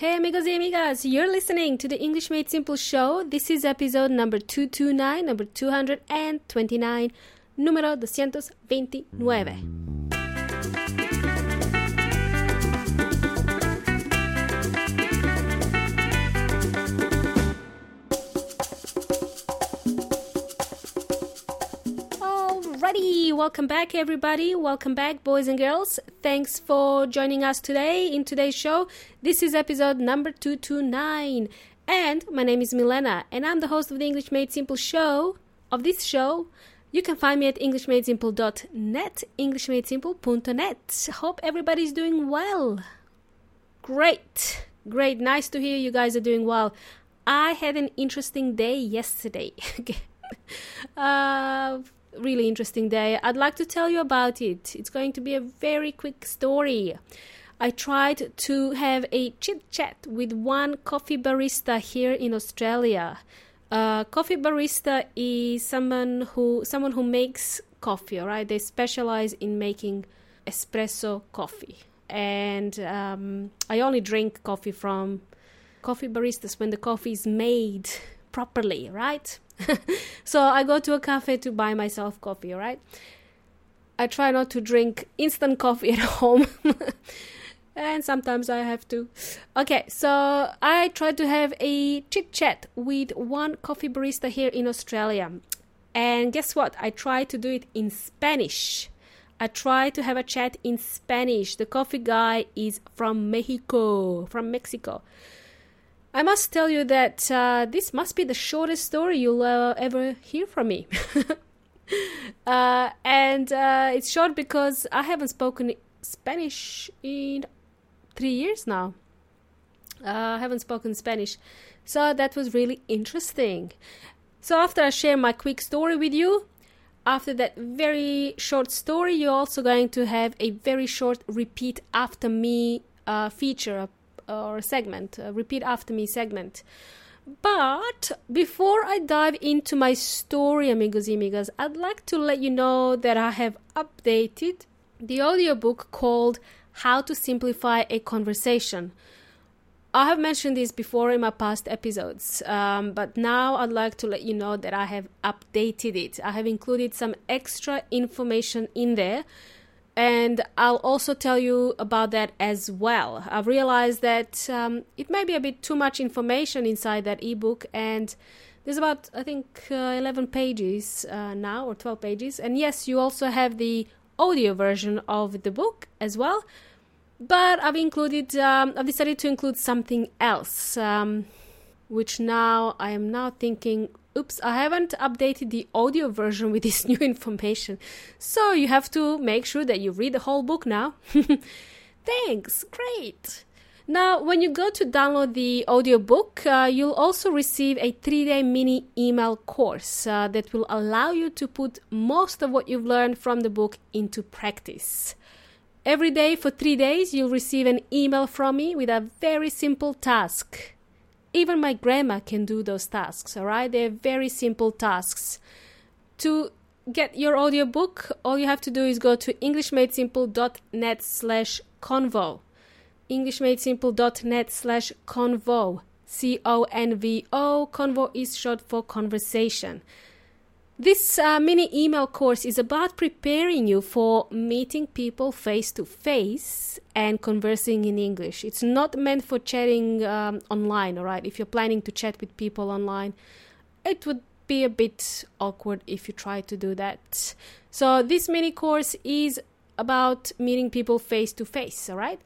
Hey amigos y amigas, you're listening to the English Made Simple show. This is episode number 229, number 229, número 229. Alrighty, welcome back, everybody. Welcome back, boys and girls. Thanks for joining us today in today's show. This is episode number 229. And my name is Milena, and I'm the host of the English Made Simple show. Of this show, you can find me at EnglishMadeSimple.net, EnglishMadeSimple.net. Hope everybody's doing well. Great, great. Nice to hear you guys are doing well. I had an interesting day yesterday. uh, really interesting day. I'd like to tell you about it. It's going to be a very quick story. I tried to have a chit chat with one coffee barista here in Australia. Uh, coffee barista is someone who someone who makes coffee. Right, they specialize in making espresso coffee, and um, I only drink coffee from coffee baristas when the coffee is made properly. Right so I go to a cafe to buy myself coffee, right? I try not to drink instant coffee at home. and sometimes I have to. Okay, so I try to have a chit chat with one coffee barista here in Australia. And guess what? I try to do it in Spanish. I try to have a chat in Spanish. The coffee guy is from Mexico, from Mexico. I must tell you that uh, this must be the shortest story you'll uh, ever hear from me. uh, and uh, it's short because I haven't spoken Spanish in three years now. Uh, I haven't spoken Spanish. So that was really interesting. So after I share my quick story with you, after that very short story, you're also going to have a very short repeat after me uh, feature, or segment, repeat after me segment. But before I dive into my story, amigos y amigas, I'd like to let you know that I have updated the audiobook called How to Simplify a Conversation. I have mentioned this before in my past episodes, um, but now I'd like to let you know that I have updated it. I have included some extra information in there and I'll also tell you about that as well. I've realized that um, it may be a bit too much information inside that ebook, and there's about, I think, uh, 11 pages uh, now, or 12 pages. And yes, you also have the audio version of the book as well. But I've included, um, I've decided to include something else, um, which now I am now thinking oops, I haven't updated the audio version with this new information. So you have to make sure that you read the whole book now. Thanks, great. Now, when you go to download the audiobook, uh, you'll also receive a three day mini email course uh, that will allow you to put most of what you've learned from the book into practice. Every day for three days, you'll receive an email from me with a very simple task. Even my grandma can do those tasks, all right? They're very simple tasks. To get your audiobook, all you have to do is go to englishmadesimple.net slash convo. englishmadesimple.net slash convo. C-O-N-V-O. Convo is short for conversation. This uh, mini email course is about preparing you for meeting people face to face and conversing in English. It's not meant for chatting um, online, all right? If you're planning to chat with people online, it would be a bit awkward if you try to do that. So, this mini course is about meeting people face to face, all right?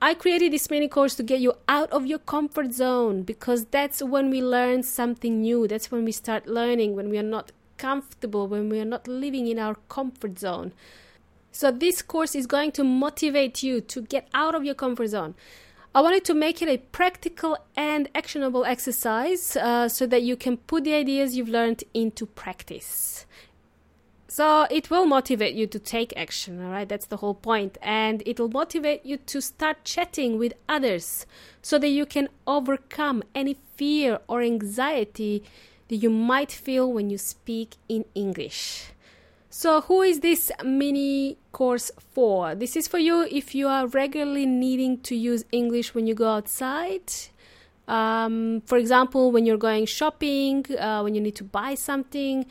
I created this mini course to get you out of your comfort zone because that's when we learn something new. That's when we start learning, when we are not comfortable, when we are not living in our comfort zone. So, this course is going to motivate you to get out of your comfort zone. I wanted to make it a practical and actionable exercise uh, so that you can put the ideas you've learned into practice. So it will motivate you to take action, all right? That's the whole point. And it will motivate you to start chatting with others so that you can overcome any fear or anxiety that you might feel when you speak in English. So, who is this mini course for? This is for you if you are regularly needing to use English when you go outside. Um, for example, when you're going shopping, uh, when you need to buy something,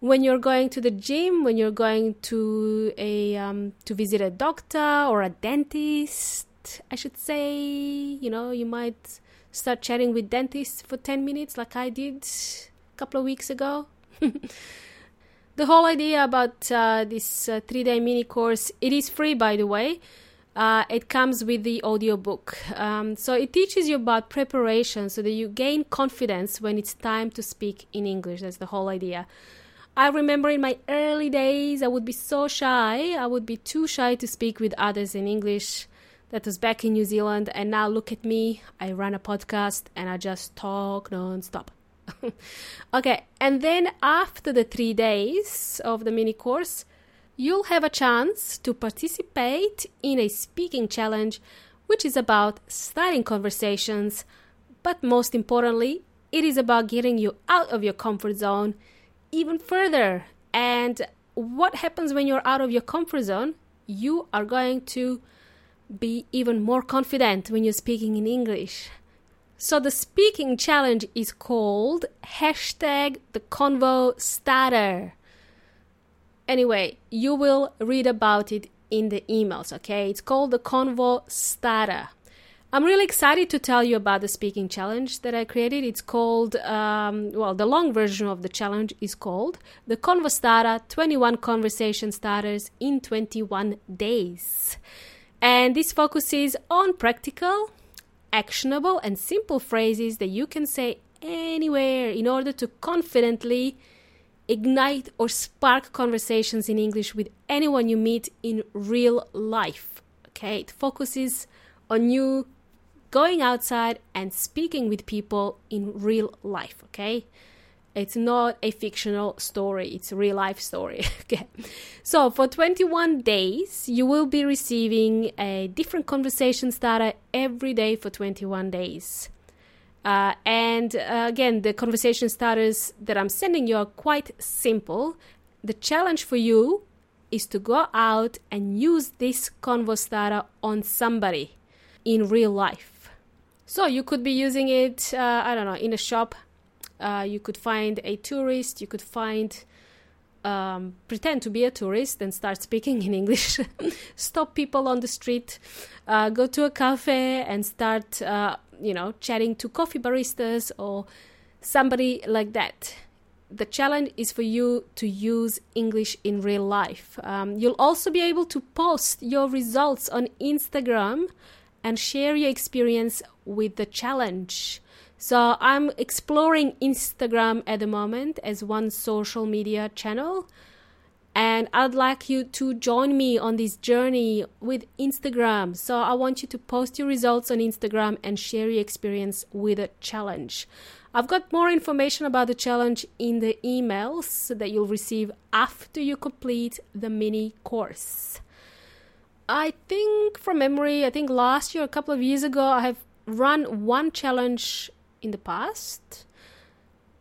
when you're going to the gym, when you're going to a um, to visit a doctor or a dentist, I should say. You know, you might start chatting with dentists for ten minutes, like I did couple of weeks ago. the whole idea about uh, this uh, three day mini course it is free by the way. Uh, it comes with the audiobook. Um, so it teaches you about preparation so that you gain confidence when it's time to speak in english. That's the whole idea. I remember in my early days i would be so shy. I would be too shy to speak with others in english. That was back in new zealand. And now look at me. I run a podcast and i just talk non-stop okay, and then after the three days of the mini course, you'll have a chance to participate in a speaking challenge, which is about starting conversations, but most importantly, it is about getting you out of your comfort zone even further. And what happens when you're out of your comfort zone? You are going to be even more confident when you're speaking in English. So the speaking challenge is called hashtag the convo starter. Anyway, you will read about it in the emails, okay? It's called the convo starter. I'm really excited to tell you about the speaking challenge that I created. It's called, um, well, the long version of the challenge is called the Convo Starter 21 Conversation Starters in 21 Days. And this focuses on practical actionable and simple phrases that you can say anywhere in order to confidently ignite or spark conversations in English with anyone you meet in real life. Okay, it focuses on you going outside and speaking with people in real life. Okay, it's not a fictional story, it's a real life story. okay. So, for 21 days, you will be receiving a different conversation starter every day for 21 days. Uh, and uh, again, the conversation starters that I'm sending you are quite simple. The challenge for you is to go out and use this convo starter on somebody in real life. So you could be using it, uh, I don't know, in a shop uh, you could find a tourist, you could find um, pretend to be a tourist and start speaking in English, stop people on the street, uh, go to a cafe and start, uh, you know, chatting to coffee baristas or somebody like that. The challenge is for you to use English in real life. Um, you'll also be able to post your results on Instagram and share your experience with the challenge. So I'm exploring Instagram at the moment as one social media channel. And I'd like you to join me on this journey with Instagram. So I want you to post your results on Instagram and share your experience with a challenge. I've got more information about the challenge in the emails that you'll receive after you complete the mini course. I think from memory, I think last year, a couple of years ago, I have run one challenge in the past,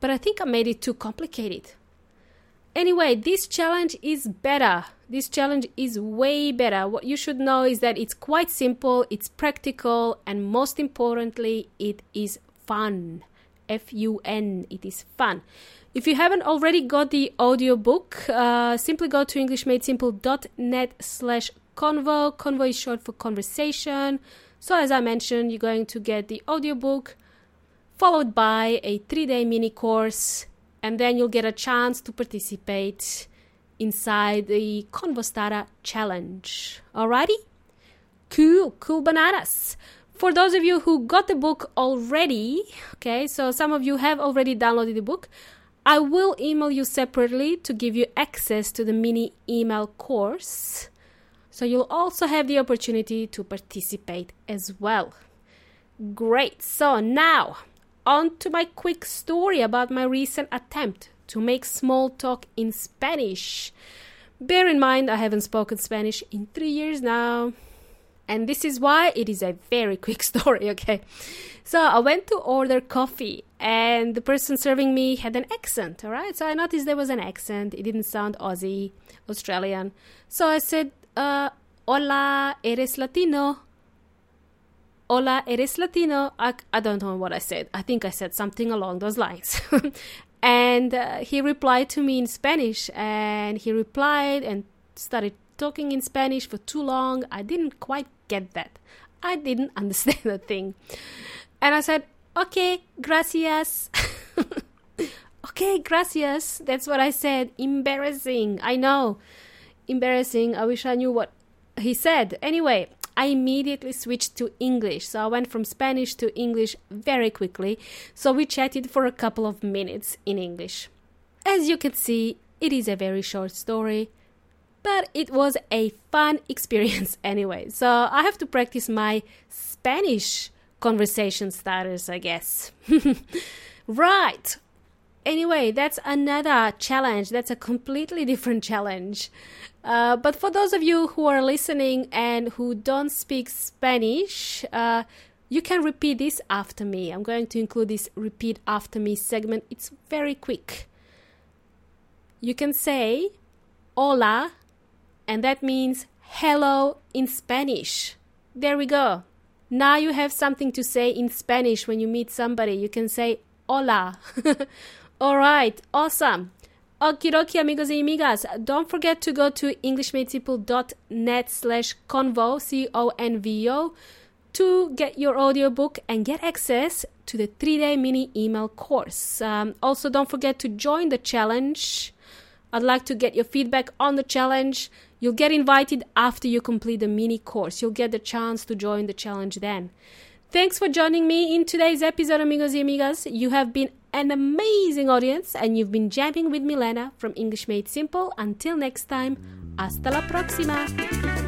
but I think I made it too complicated. Anyway, this challenge is better. This challenge is way better. What you should know is that it's quite simple, it's practical, and most importantly, it is fun. F U N, it is fun. If you haven't already got the audiobook, uh, simply go to englishmadesimple.net slash convo. Convo is short for conversation. So as I mentioned, you're going to get the audiobook followed by a three day mini course, and then you'll get a chance to participate inside the Convo Starter Challenge. Alrighty? Cool, cool bananas. For those of you who got the book already, okay, so some of you have already downloaded the book, I will email you separately to give you access to the mini email course. So you'll also have the opportunity to participate as well. Great. So now on to my quick story about my recent attempt to make small talk in Spanish. Bear in mind, I haven't spoken Spanish in three years now. And this is why it is a very quick story, okay? So I went to order coffee and the person serving me had an accent, all right? So I noticed there was an accent. It didn't sound Aussie, Australian. So I said, uh, Hola, eres Latino? Hola, eres Latino? I, I don't know what I said. I think I said something along those lines. and uh, he replied to me in Spanish and he replied and started talking in Spanish for too long. I didn't quite get that. I didn't understand a thing. And I said, okay, gracias. okay, gracias. That's what I said. Embarrassing. I know. Embarrassing. I wish I knew what he said. Anyway, I immediately switched to English. So I went from Spanish to English very quickly. So we chatted for a couple of minutes in English. As you can see, it is a very short story but it was a fun experience anyway. So I have to practice my Spanish conversation starters, I guess. right. Anyway, that's another challenge. That's a completely different challenge. Uh, but for those of you who are listening and who don't speak Spanish, uh, you can repeat this after me. I'm going to include this repeat after me segment. It's very quick. You can say hola and that means hello in Spanish. There we go. Now you have something to say in Spanish when you meet somebody. You can say hola. All right, awesome. Okie dokie, amigos y amigas. Don't forget to go to EnglishMadeSimple.net slash convo, C-O-N-V-O, to get your audiobook and get access to the three-day mini email course. Um, also, don't forget to join the challenge. I'd like to get your feedback on the challenge. You'll get invited after you complete the mini course. You'll get the chance to join the challenge then. Thanks for joining me in today's episode, amigos y amigas. You have been an amazing audience and you've been jamming with Milena from English Made Simple. Until next time, hasta la próxima.